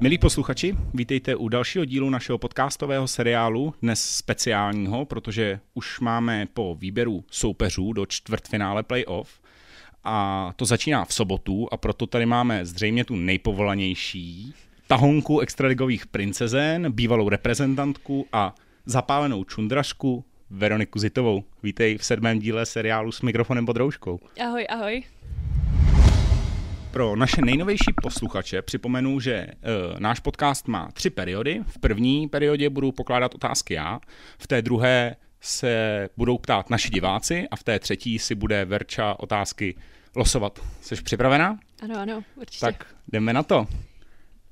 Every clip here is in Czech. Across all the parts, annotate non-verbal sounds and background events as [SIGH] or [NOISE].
Milí posluchači, vítejte u dalšího dílu našeho podcastového seriálu, dnes speciálního, protože už máme po výběru soupeřů do čtvrtfinále playoff a to začíná v sobotu a proto tady máme zřejmě tu nejpovolanější tahonku extraligových princezen, bývalou reprezentantku a zapálenou čundrašku Veroniku Zitovou. Vítej v sedmém díle seriálu s mikrofonem pod rouškou. Ahoj, ahoj. Pro naše nejnovější posluchače připomenu, že uh, náš podcast má tři periody. V první periodě budu pokládat otázky já, v té druhé se budou ptát naši diváci a v té třetí si bude Verča otázky losovat. Jsi připravená? Ano, ano, určitě. Tak jdeme na to.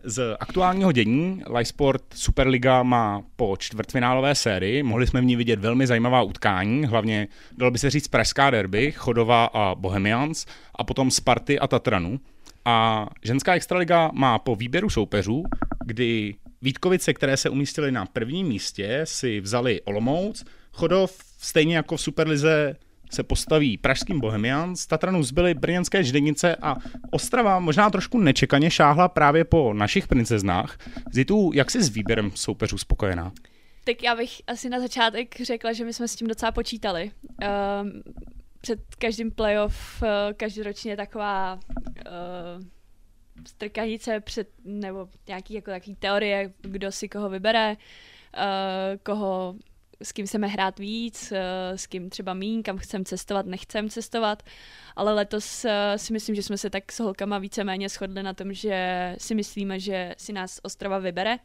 Z aktuálního dění Sport Superliga má po čtvrtfinálové sérii, mohli jsme v ní vidět velmi zajímavá utkání, hlavně dalo by se říct Pražská derby, Chodova a Bohemians a potom Sparty a Tatranu. A ženská extraliga má po výběru soupeřů, kdy Vítkovice, které se umístily na prvním místě, si vzali Olomouc, Chodov stejně jako v Superlize se postaví pražským Bohemians, Tatranu zbyly brněnské ždenice a Ostrava možná trošku nečekaně šáhla právě po našich princeznách. Zitu, jak jsi s výběrem soupeřů spokojená? Tak já bych asi na začátek řekla, že my jsme s tím docela počítali. Um, před každým playoff uh, každoročně taková uh, strkanice před, nebo nějaký jako takový teorie, kdo si koho vybere, uh, koho s kým chceme hrát víc, eh, s kým třeba míň, kam chcem cestovat, nechcem cestovat, ale letos eh, si myslím, že jsme se tak s holkama víceméně shodli na tom, že si myslíme, že si nás Ostrava vybere.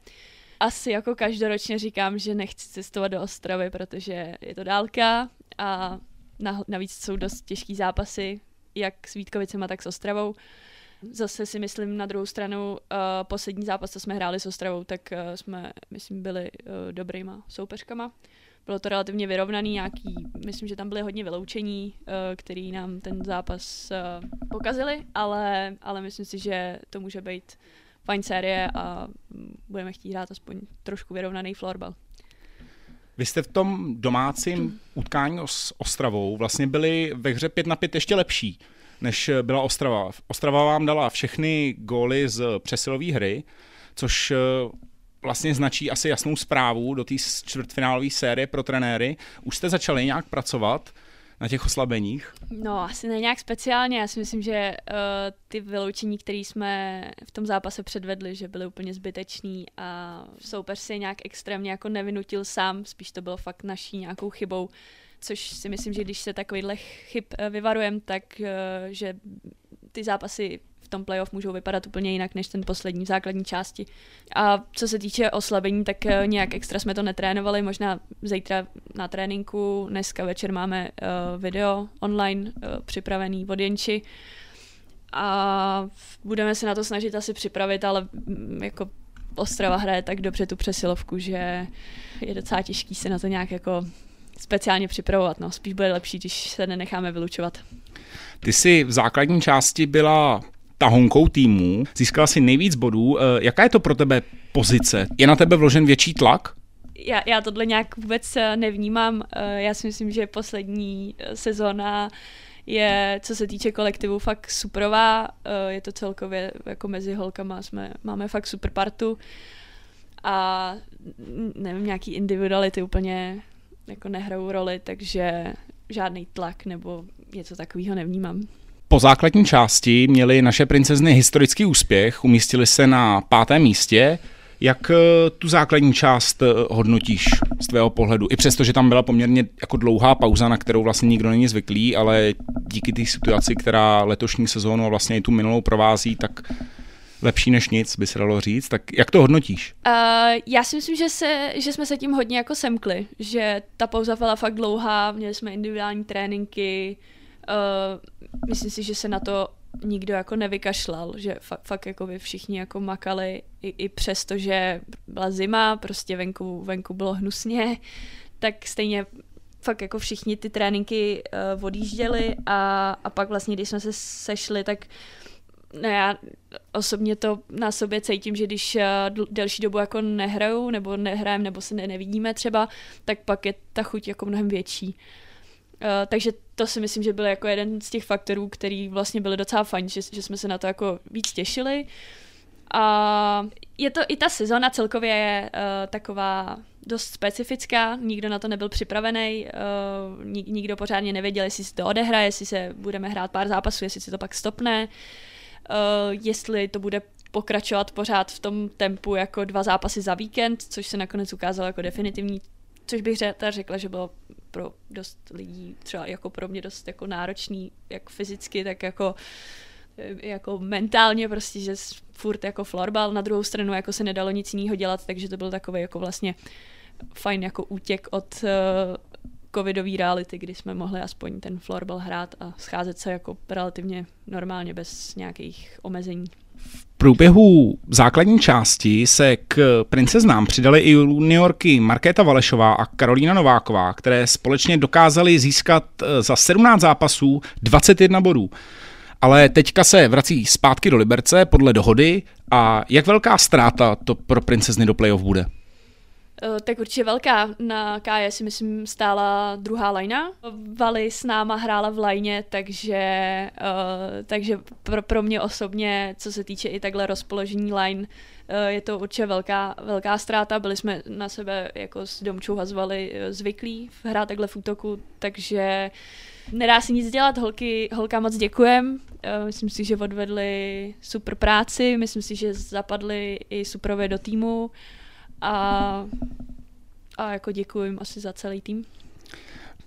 Asi jako každoročně říkám, že nechci cestovat do Ostravy, protože je to dálka a navíc jsou dost těžký zápasy, jak s Vítkovicema, tak s Ostravou. Zase si myslím na druhou stranu, uh, poslední zápas, co jsme hráli s Ostravou, tak uh, jsme, myslím, byli uh, dobrýma soupeřkama. Bylo to relativně vyrovnaný, nějaký, myslím, že tam byly hodně vyloučení, uh, který nám ten zápas uh, pokazili, ale, ale myslím si, že to může být fajn série a budeme chtít hrát aspoň trošku vyrovnaný florbal. Vy jste v tom domácím utkání s Ostravou vlastně byli ve hře 5 na 5 ještě lepší než byla Ostrava. Ostrava vám dala všechny góly z přesilové hry, což eh, vlastně značí asi jasnou zprávu do té čtvrtfinálové série pro trenéry. Už jste začali nějak pracovat na těch oslabeních? No, asi ne nějak speciálně. Já si myslím, že uh, ty vyloučení, které jsme v tom zápase předvedli, že byly úplně zbytečný a soupeř si nějak extrémně jako nevinutil sám, spíš to bylo fakt naší nějakou chybou což si myslím, že když se takovýhle chyb eh, vyvarujem, tak eh, že ty zápasy v tom playoff můžou vypadat úplně jinak než ten poslední v základní části. A co se týče oslabení, tak eh, nějak extra jsme to netrénovali, možná zítra na tréninku, dneska večer máme video online připravený od Jenči a budeme se na to snažit asi připravit, ale mm, jako Ostrava hraje tak dobře tu přesilovku, že je docela těžký se na to nějak jako speciálně připravovat. No. Spíš bude lepší, když se nenecháme vylučovat. Ty jsi v základní části byla tahonkou týmu, získala si nejvíc bodů. Eh, jaká je to pro tebe pozice? Je na tebe vložen větší tlak? Já, já tohle nějak vůbec eh, nevnímám. Eh, já si myslím, že poslední sezóna je, co se týče kolektivu, fakt superová. Je to celkově jako mezi holkama, jsme, máme fakt super partu a nevím, nějaký individuality úplně jako nehrajou roli, takže žádný tlak nebo něco takového nevnímám. Po základní části měly naše princezny historický úspěch, umístili se na pátém místě. Jak eh, tu základní část eh, hodnotíš z tvého pohledu? I přesto, že tam byla poměrně jako dlouhá pauza, na kterou vlastně nikdo není zvyklý, ale díky té situaci, která letošní sezónu a vlastně i tu minulou provází, tak lepší než nic, by se dalo říct. Tak jak to hodnotíš? Uh, já si myslím, že, se, že jsme se tím hodně jako semkli, že ta pauza byla fakt dlouhá, měli jsme individuální tréninky, uh, myslím si, že se na to nikdo jako nevykašlal, že fakt, fakt jako by všichni jako makali i, i přesto, že byla zima, prostě venku, venku bylo hnusně, tak stejně fakt jako všichni ty tréninky uh, odjížděli a, a pak vlastně, když jsme se sešli, tak no já osobně to na sobě cítím, že když eh, delší dobu jako nehraju, nebo nehrajem, nebo se ne, nevidíme třeba, tak pak je ta chuť jako mnohem větší. Uh, takže to si myslím, že byl jako jeden z těch faktorů, který vlastně byly docela fajn, že, že jsme se na to jako víc těšili. A je to i ta sezona celkově je uh, taková dost specifická, nikdo na to nebyl připravený, uh, nik, nikdo pořádně nevěděl, jestli si to odehraje, jestli se budeme hrát pár zápasů, jestli se to pak stopne, uh, jestli to bude pokračovat pořád v tom tempu jako dva zápasy za víkend, což se nakonec ukázalo jako definitivní, což bych řekla, že bylo pro dost lidí, třeba jako pro mě dost jako náročný, jak fyzicky, tak jako jako mentálně prostě, že furt jako florbal, na druhou stranu jako se nedalo nic jiného dělat, takže to byl takový jako vlastně fajn jako útěk od uh, covidové reality, kdy jsme mohli aspoň ten florbal hrát a scházet se jako relativně normálně bez nějakých omezení. V průběhu základní části se k princeznám přidali i juniorky Markéta Valešová a Karolína Nováková, které společně dokázaly získat eh, za 17 zápasů 21 bodů. Ale teďka se vrací zpátky do Liberce podle dohody a jak velká ztráta to pro princezny do playoff bude? Uh, tak určitě velká. Na KJ si myslím stála druhá lajna. Vali s náma hrála v lajně, takže, uh, takže pro, pro mě osobně, co se týče i takhle rozpoložení line, uh, je to určitě velká, velká ztráta. Byli jsme na sebe jako s Domčou Hazvali zvyklí hrát takhle v útoku, takže nedá se nic dělat. Holky, holka moc děkujem. Myslím si, že odvedli super práci, myslím si, že zapadli i superově do týmu a, a jako děkuji jim asi za celý tým.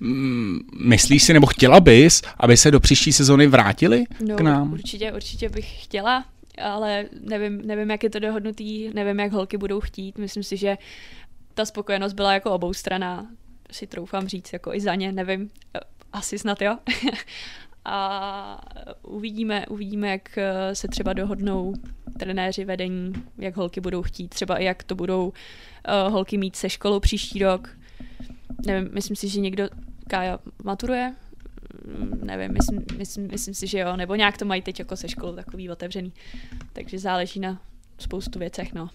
Mm, myslíš si, nebo chtěla bys, aby se do příští sezóny vrátili no, k nám? Určitě, určitě bych chtěla, ale nevím, nevím, jak je to dohodnutý, nevím, jak holky budou chtít. Myslím si, že ta spokojenost byla jako obou strana, si troufám říct, jako i za ně, nevím, asi snad jo. [LAUGHS] a uvidíme, uvidíme, jak se třeba dohodnou trenéři vedení, jak holky budou chtít, třeba i jak to budou uh, holky mít se školou příští rok. Nevím, myslím si, že někdo Kája maturuje, mm, nevím, myslím, myslím, myslím si, že jo, nebo nějak to mají teď jako se školou takový otevřený, takže záleží na spoustu věcech, no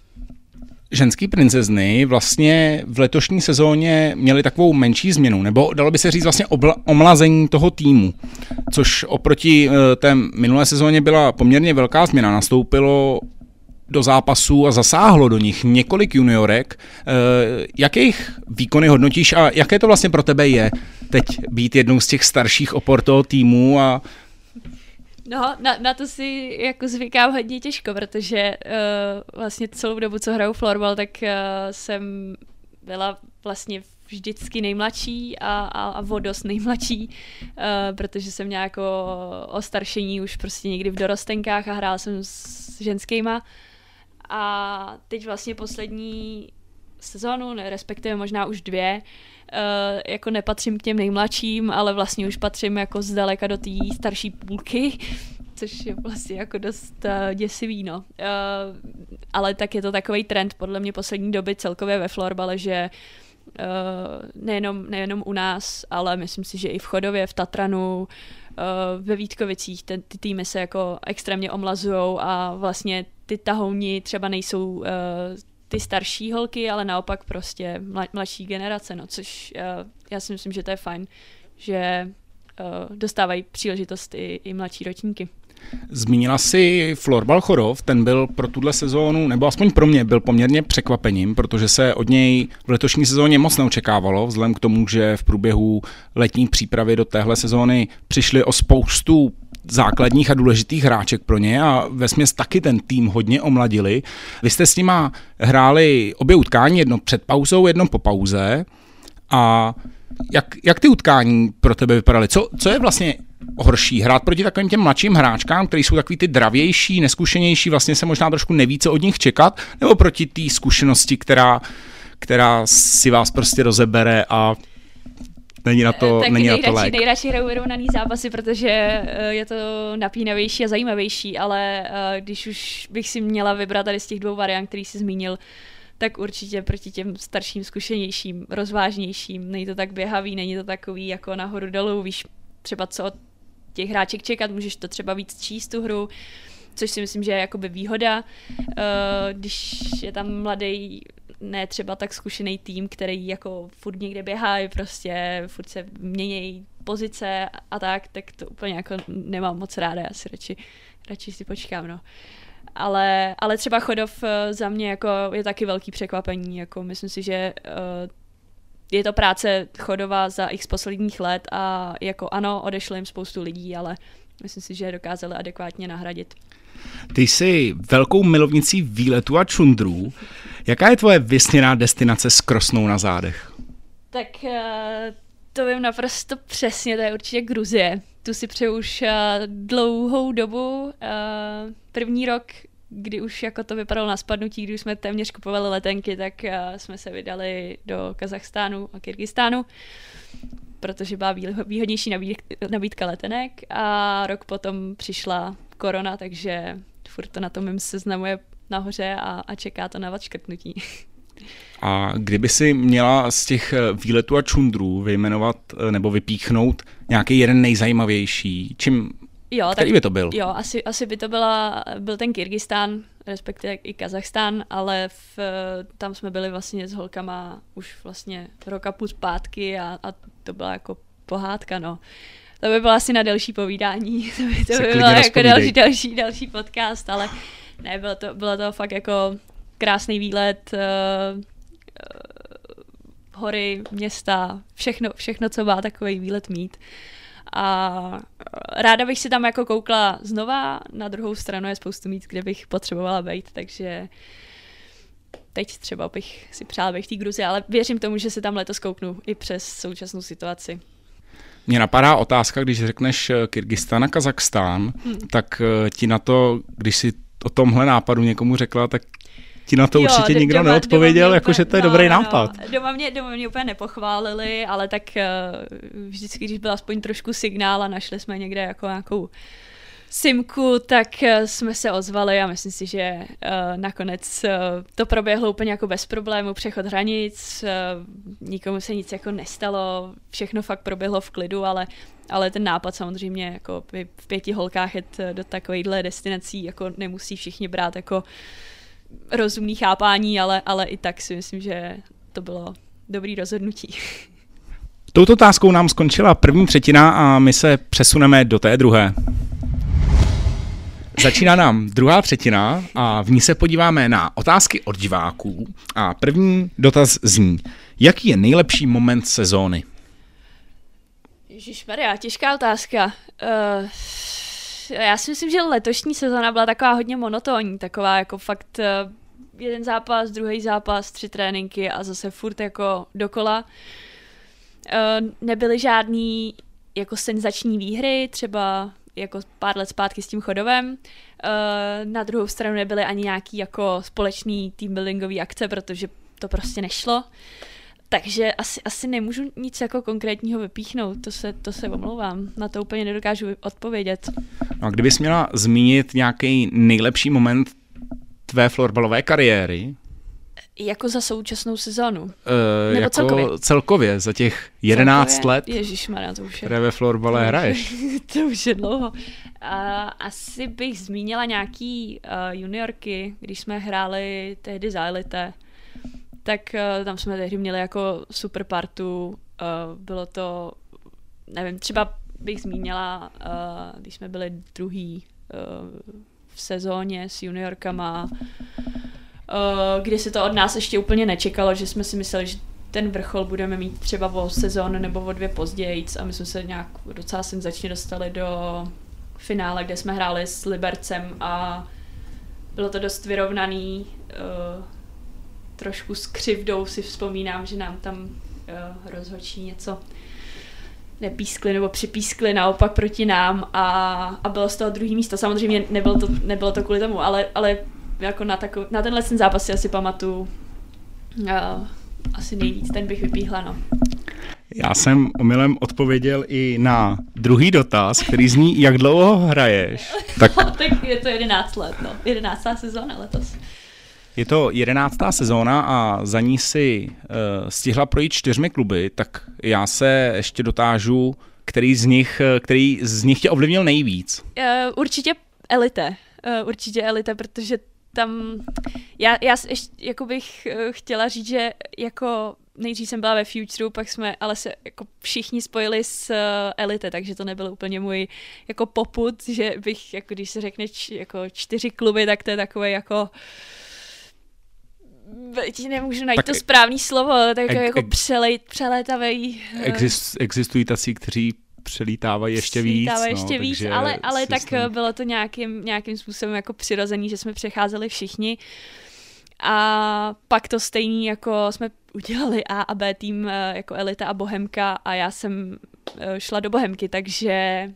ženský princezny vlastně v letošní sezóně měly takovou menší změnu, nebo dalo by se říct vlastně obla, omlazení toho týmu, což oproti eh, té minulé sezóně byla poměrně velká změna. Nastoupilo do zápasů a zasáhlo do nich několik juniorek. Eh, jakých výkony hodnotíš a jaké to vlastně pro tebe je teď být jednou z těch starších opor toho týmu a No, na, na to si jako zvykám hodně těžko, protože uh, vlastně celou dobu, co hraju florbal, tak uh, jsem byla vlastně vždycky nejmladší a, a, a vodost nejmladší, uh, protože jsem měla jako o staršení už prostě někdy v dorostenkách a hrála jsem s ženskýma. A teď vlastně poslední sezónu, respektive možná už dvě, Uh, jako nepatřím k těm nejmladším, ale vlastně už patřím jako zdaleka do té starší půlky, což je vlastně jako dost uh, děsivý, no. Uh, ale tak je to takový trend podle mě poslední doby celkově ve florbale, že uh, nejenom, nejenom u nás, ale myslím si, že i v Chodově, v Tatranu, uh, ve Vítkovicích ten, ty týmy se jako extrémně omlazujou a vlastně ty tahouni třeba nejsou uh, ty starší holky, ale naopak prostě mladší generace, no, což uh, já si myslím, že to je fajn, že uh, dostávají příležitost i, i mladší ročníky. Zmínila si Florbal Chorov, ten byl pro tuhle sezónu, nebo aspoň pro mě, byl poměrně překvapením, protože se od něj v letošní sezóně moc neočekávalo, vzhledem k tomu, že v průběhu letní přípravy do téhle sezóny přišli o spoustu základních a důležitých hráček pro ně a ve směs taky ten tým hodně omladili. Vy jste s nima hráli obě utkání, jedno před pauzou, jedno po pauze a jak, jak ty utkání pro tebe vypadaly? Co, co je vlastně horší? Hrát proti takovým těm mladším hráčkám, kteří jsou takový ty dravější, neskušenější, vlastně se možná trošku neví, co od nich čekat, nebo proti té zkušenosti, která, která si vás prostě rozebere a není na to, tak není nejradši, na to lék. nejradši hraju vyrovnaný zápasy, protože eh, je to napínavější a zajímavější, ale eh, když už bych si měla vybrat tady z těch dvou variant, který jsi zmínil, tak určitě proti těm starším, zkušenějším, rozvážnějším. Není to tak běhavý, není to takový jako nahoru dolů, víš třeba co od těch hráček čekat, můžeš to třeba víc číst tu hru, což si myslím, že je jakoby výhoda, když je tam mladý ne třeba tak zkušený tým, který jako furt někde běhá, prostě furt se mění pozice a tak, tak to úplně jako nemám moc ráda, já si radši, radši si počkám, no. ale, ale třeba Chodov eh, za mě jako je taky velký překvapení, jako myslím si, že uh, je to práce Chodova za x posledních let a jako ano, odešlo jim spoustu lidí, ale myslím si, že je dokázali adekvátně nahradit. Ty jsi velkou milovnicí výletu a čundrů. Jaká je tvoje vysněná destinace s krosnou na zádech? Tak uh, to vím naprosto přesně, to je určitě Gruzie. Tu si přeju už uh, dlouhou dobu. Uh, první rok, kdy už jako to vypadalo na spadnutí, když jsme téměř kupovali letenky, tak jsme se vydali do Kazachstánu a Kyrgyzstánu protože byla výhodnější nabídka letenek a rok potom přišla korona, takže furt to na tom mém seznamu je nahoře a, a čeká to na odškrtnutí. A kdyby si měla z těch eh, výletů a čundrů vyjmenovat eh, nebo vypíchnout nějaký jeden nejzajímavější, čím Jo, Který tak, by to byl? Jo, asi, asi by to byla, byl ten Kyrgyzstán, respektive i Kazachstán, ale v, tam jsme byli vlastně s holkama už vlastně roka půl zpátky a, a to byla jako pohádka, no. To by bylo asi na delší povídání, [LAUGHS] to by, to by bylo jako další, další, další podcast, ale ne, bylo to, bylo to fakt jako krásný výlet, uh, uh, hory, města, všechno, všechno, co má takový výlet mít. A ráda bych si tam jako koukla znova, na druhou stranu je spoustu míst, kde bych potřebovala být, takže teď třeba bych si přála být v té Gruzi, ale věřím tomu, že se tam letos kouknu i přes současnou situaci. Mě napadá otázka, když řekneš eh, Kyrgyzstán a Kazachstán, hmm. tak eh, ti na to, když si o tomhle nápadu někomu řekla, tak ti na to jo, určitě nikdo doma, neodpověděl, jakože to je no, dobrý no, nápad. No. Doma, mě, doma mě úplně nepochválili, ale tak uh, vždycky, když byl aspoň trošku signál a našli jsme někde jako nějakou Simku, tak uh, jsme se ozvali a myslím si, že uh, nakonec uh, to proběhlo úplně jako bez problému, přechod hranic, nikomu se nic jako nestalo, všechno fakt proběhlo v klidu, ale ale ten nápad samozřejmě jako v pěti holkách jet do takovýchhle destinací jako nemusí všichni brát jako rozumný chápání, ale, ale i tak si myslím, že to bylo dobrý rozhodnutí. Touto otázkou nám skončila první třetina a my se přesuneme do té druhé. Začíná nám druhá třetina a v ní se podíváme na otázky od diváků. A první dotaz zní, jaký je nejlepší moment sezóny? Maria, těžká otázka. Uh, já si myslím, že letošní sezona byla taková hodně monotónní, taková jako fakt eh, jeden zápas, druhý zápas, tři tréninky a zase furt jako dokola. Eh, nebyly žádný jako senzační výhry, třeba jako pár let zpátky s tím chodovem. Eh, na druhou stranu nebyly ani nějaký jako společný team buildingový akce, protože to prostě nešlo. Takže asi, asi nemůžu nic jako konkrétního vypíchnout, to se, to se omlouvám, na to úplně nedokážu odpovědět. No a kdybys měla zmínit nějaký nejlepší moment tvé florbalové kariéry? Jako za současnou sezonu? Uh, Nebo jako celkově? celkově, za těch 11 celkově? let, Ježišmarja, to už je... které ve florbale hraješ. [LAUGHS] to už je dlouho. Uh, asi bych zmínila nějaký uh, juniorky, když jsme hráli tehdy za elite tak uh, tam jsme tehdy měli jako super partu. Uh, bylo to, nevím, třeba bych zmínila, uh, když jsme byli druhý uh, v sezóně s juniorkama, uh, kdy se to od nás ještě úplně nečekalo, že jsme si mysleli, že ten vrchol budeme mít třeba o sezón nebo o dvě později a my jsme se nějak docela senzačně dostali do finále, kde jsme hráli s Libercem a bylo to dost vyrovnaný. Uh, trošku s křivdou si vzpomínám, že nám tam uh, rozhočí něco nepískli nebo připískli naopak proti nám a, a bylo z toho druhý místo. Samozřejmě nebylo to, nebylo to kvůli tomu, ale, ale jako na, takov, na tenhle ten zápas si asi pamatuju uh, asi nejvíc, ten bych vypíhla, no. Já jsem omylem odpověděl i na druhý dotaz, který zní, jak dlouho hraješ. [LAUGHS] Tak, no, tak je to 11 let, no. 11. sezóna letos. Je to jedenáctá sezóna a za ní si uh, stihla projít čtyřmi kluby, tak já se ještě dotážu, který z nich, eh, který z nich tě ovlivnil nejvíc. Uh, určitě elite. Uh, určitě elite, protože tam, já, já ještě jako bych chtěla říct, že jako nejdřív jsem byla ve Futureu, pak jsme ale se jako všichni spojili s uh, Elite, takže to nebyl úplně můj jako poput, že bych, jako když se řekne č, jako čtyři kluby, tak to je takové jako nemůžu najít tak, to správný slovo, tak ek, jako přelej, přelétavej. Eh, exist, existují tací, kteří přelítávají ještě víc. Přelítávají ještě no, víc, ale, ale tak bylo to nějakým, nějakým způsobem jako přirozený, že jsme přecházeli všichni. A pak to stejný, jako jsme udělali A a B tým eh, jako Elita a Bohemka a já jsem eh, šla do Bohemky, takže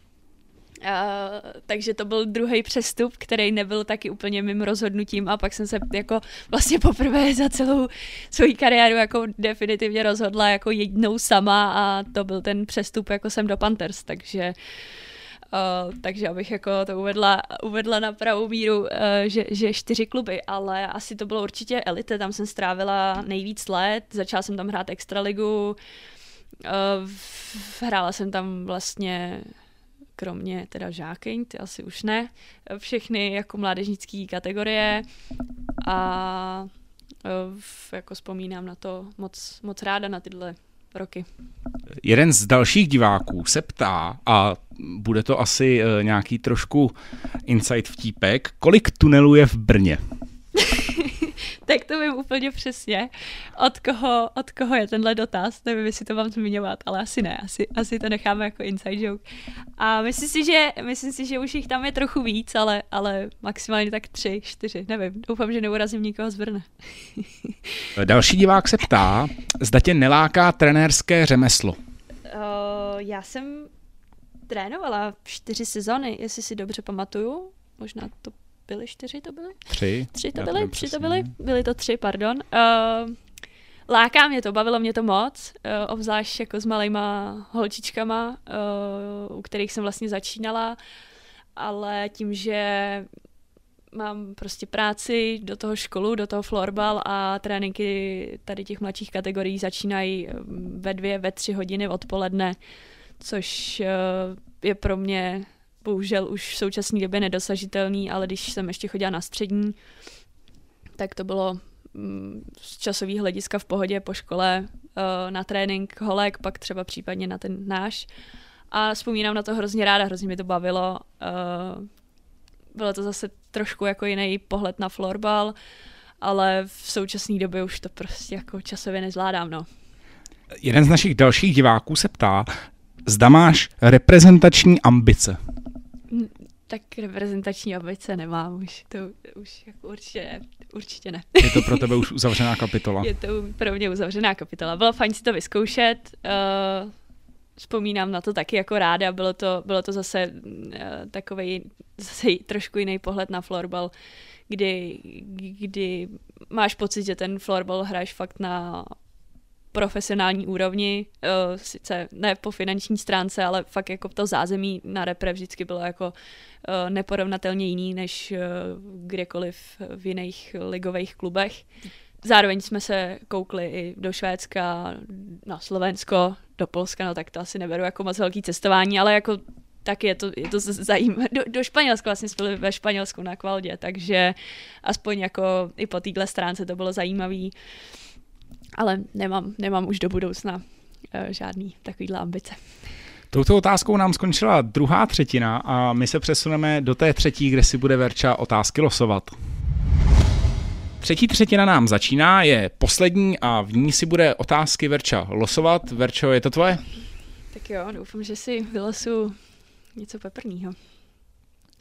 Uh, takže to byl druhý přestup, který nebyl taky úplně mým rozhodnutím a pak jsem se jako vlastně poprvé za celou svou kariéru jako definitivně rozhodla jako jednou sama a to byl ten přestup jako jsem do Panthers, takže Uh, takže abych jako to uvedla, uvedla na pravou míru, uh, že, že čtyři kluby, ale asi to bylo určitě elite, tam jsem strávila nejvíc let, začala jsem tam hrát extraligu, uh, hrála jsem tam vlastně kromě teda žákyň, ty asi už ne, všechny jako mládežnické kategorie a jako vzpomínám na to moc, moc ráda na tyhle roky. Jeden z dalších diváků se ptá, a bude to asi uh, nějaký trošku insight vtípek, kolik tunelů je v Brně? [LAUGHS] tak to vím úplně přesně, od koho, od koho je tenhle dotaz. Nevím, jestli to mám zmiňovat, ale asi ne. Asi, asi to necháme jako inside joke. A myslím si, že, myslím si, že už jich tam je trochu víc, ale, ale maximálně tak tři, čtyři, nevím. Doufám, že neurazím nikoho z Brna. [LAUGHS] Další divák se ptá, zda tě neláká trenérské řemeslo. Uh, já jsem trénovala čtyři sezony, jestli si dobře pamatuju. Možná to byly čtyři, to byly? Tři. Tři to byly, tři to byly, byly to tři, pardon. Uh, láká mě to, bavilo mě to moc, uh, obzvlášť jako s malejma holčičkama, uh, u kterých jsem vlastně začínala, ale tím, že mám prostě práci, do toho školu, do toho florbal a tréninky tady těch mladších kategorií začínají ve dvě, ve tři hodiny odpoledne, což je pro mě bohužel už v současné době nedosažitelný, ale když jsem ještě chodila na střední, tak to bylo mm, z časového hlediska v pohodě po škole uh, na trénink holek, pak třeba případně na ten náš. A vzpomínám na to hrozně ráda, hrozně mi to bavilo. Uh, bylo to zase trošku jako jiný pohled na florbal, ale v současné době už to prostě jako časově nezvládám, no. Jeden z našich dalších diváků se ptá, zda máš reprezentační ambice tak reprezentační ambice nemám už, to už jako určitě ne, určitě ne. Je to pro tebe už uzavřená kapitola? [LAUGHS] Je to pro mě uzavřená kapitola. Bylo fajn si to vyzkoušet, uh, vzpomínám na to taky jako ráda, bylo to, bylo to zase uh, takový zase trošku jiný pohled na florbal, kdy, kdy máš pocit, že ten florbal hraješ fakt na profesionální úrovni, uh, sice ne po finanční stránce, ale fakt jako to zázemí na repre vždycky bylo jako uh, neporovnatelně jiný než uh, kdekoliv v jiných ligových klubech. Zároveň jsme se koukli i do Švédska, na Slovensko, do Polska, no tak to asi neberu jako moc velký cestování, ale jako tak je to, je to zajímavé. Do, do Španělska vlastně jsme byli ve Španělsku na Kvaldě, takže aspoň jako i po téhle stránce to bylo zajímavé. Ale nemám, nemám už do budoucna uh, žádný takovýhle ambice. Touto otázkou nám skončila druhá třetina a my se přesuneme do té třetí, kde si bude Verča otázky losovat. Třetí třetina nám začíná, je poslední a v ní si bude otázky Verča losovat. Verčo, je to tvoje? Tak jo, doufám, že si vylosu něco peprného.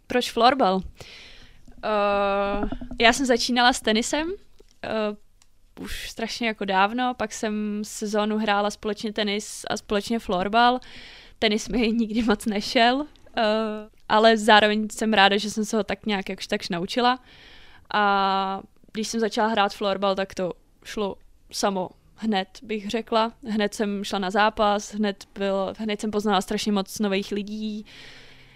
Proč florbal? Uh, já jsem začínala s tenisem, uh, už strašně jako dávno, pak jsem sezónu hrála společně tenis a společně florbal. Tenis mi [LAUGHS] nikdy moc nešel, uh, ale zároveň jsem ráda, že jsem se ho tak nějak jakž takž naučila. A když jsem začala hrát florbal, tak to šlo samo hned, bych řekla. Hned jsem šla na zápas, hned, byl, hned jsem poznala strašně moc nových lidí,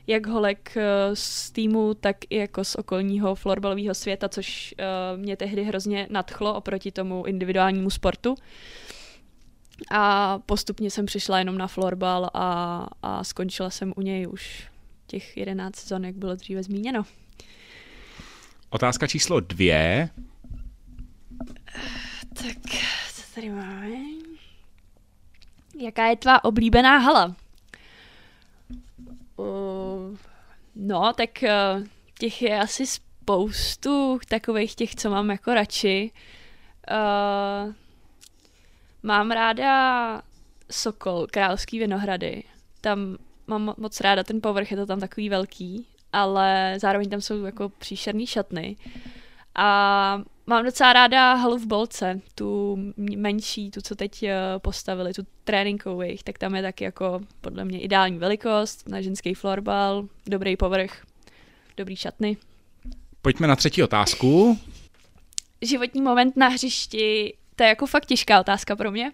jak holek eh, z týmu, tak i jako z okolního florbalového světa, což uh, mě tehdy hrozně nadchlo oproti tomu individuálnímu sportu. A postupně jsem přišla jenom na florbal a, a skončila jsem u něj už těch 11 sezon, jak bylo dříve zmíněno. Otázka číslo dvě. Tak, co tady máme? Jaká je tvá oblíbená hala? Uh, no, tak uh, těch je asi spoustu takových těch, co mám jako radši. Uh, mám ráda Sokol, Královský Vinohrady. Tam mám moc ráda ten povrch, je to tam takový velký, ale zároveň tam jsou jako příšerný šatny. A mám docela ráda halu v Bolce, tu menší, tu, co teď eh, postavili, tu tréninkovou jejich, tak tam je taky jako podle mě ideální velikost na ženský florbal, dobrý povrch, dobrý šatny. Pojďme na třetí otázku. Životní moment na hřišti, to je jako fakt těžká otázka pro mě,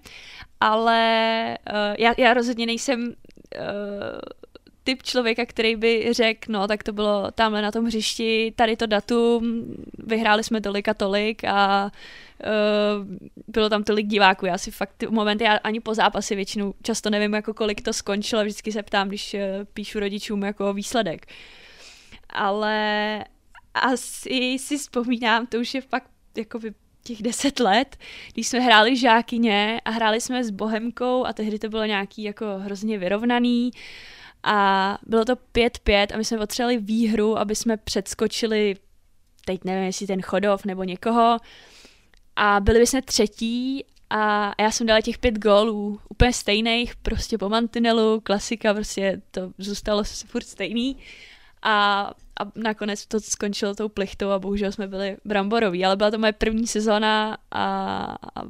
ale uh, já, já rozhodně nejsem uh, typ člověka, který by řekl, no tak to bylo tamhle na tom hřišti, tady to datum, vyhráli jsme tolik a tolik a uh, bylo tam tolik diváků. Já si fakt ty momenty, já ani po zápasi většinou často nevím, jako kolik to skončilo, vždycky se ptám, když uh, píšu rodičům jako výsledek. Ale asi si vzpomínám, to už je fakt jako by těch deset let, když jsme hráli žákyně a hráli jsme s Bohemkou a tehdy to bylo nějaký jako hrozně vyrovnaný a bylo to 5-5 a my jsme potřebovali výhru, aby jsme předskočili, teď nevím, jestli ten Chodov nebo někoho. A byli jsme třetí a já jsem dala těch pět gólů, úplně stejných, prostě po mantinelu, klasika, prostě to zůstalo furt stejný. A a nakonec to skončilo tou plichtou a bohužel jsme byli bramboroví, ale byla to moje první sezóna a, a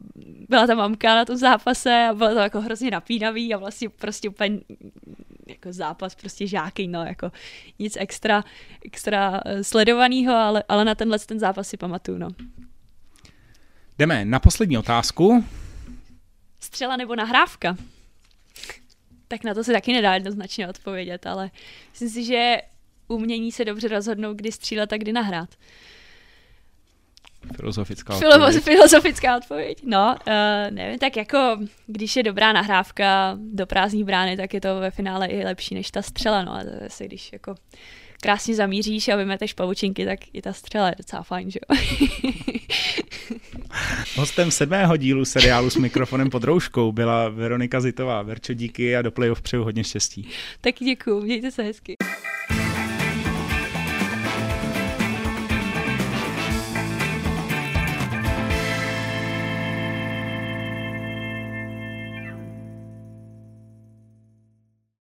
byla ta mamka na tom zápase a bylo to jako hrozně napínavý a vlastně prostě úplně jako zápas prostě žáky, no jako nic extra, extra eh, sledovaného, ale, ale na tenhle ten zápas si pamatuju, no. Jdeme na poslední otázku. Střela nebo nahrávka? Tak na to se taky nedá jednoznačně odpovědět, ale myslím si, že umění se dobře rozhodnout, kdy střílet a kdy nahrát. Filozofická odpověď. Filozofická odpověď, no, uh, nevím, tak jako, když je dobrá nahrávka do prázdní brány, tak je to ve finále i lepší než ta střela, no, a zase, když jako krásně zamíříš a vymeteš pavučinky, tak i ta střela je docela fajn, že jo. [LAUGHS] Hostem sedmého dílu seriálu s mikrofonem pod rouškou byla Veronika Zitová. Verčo, díky a do playoff přeju hodně štěstí. Tak děkuji, mějte se hezky.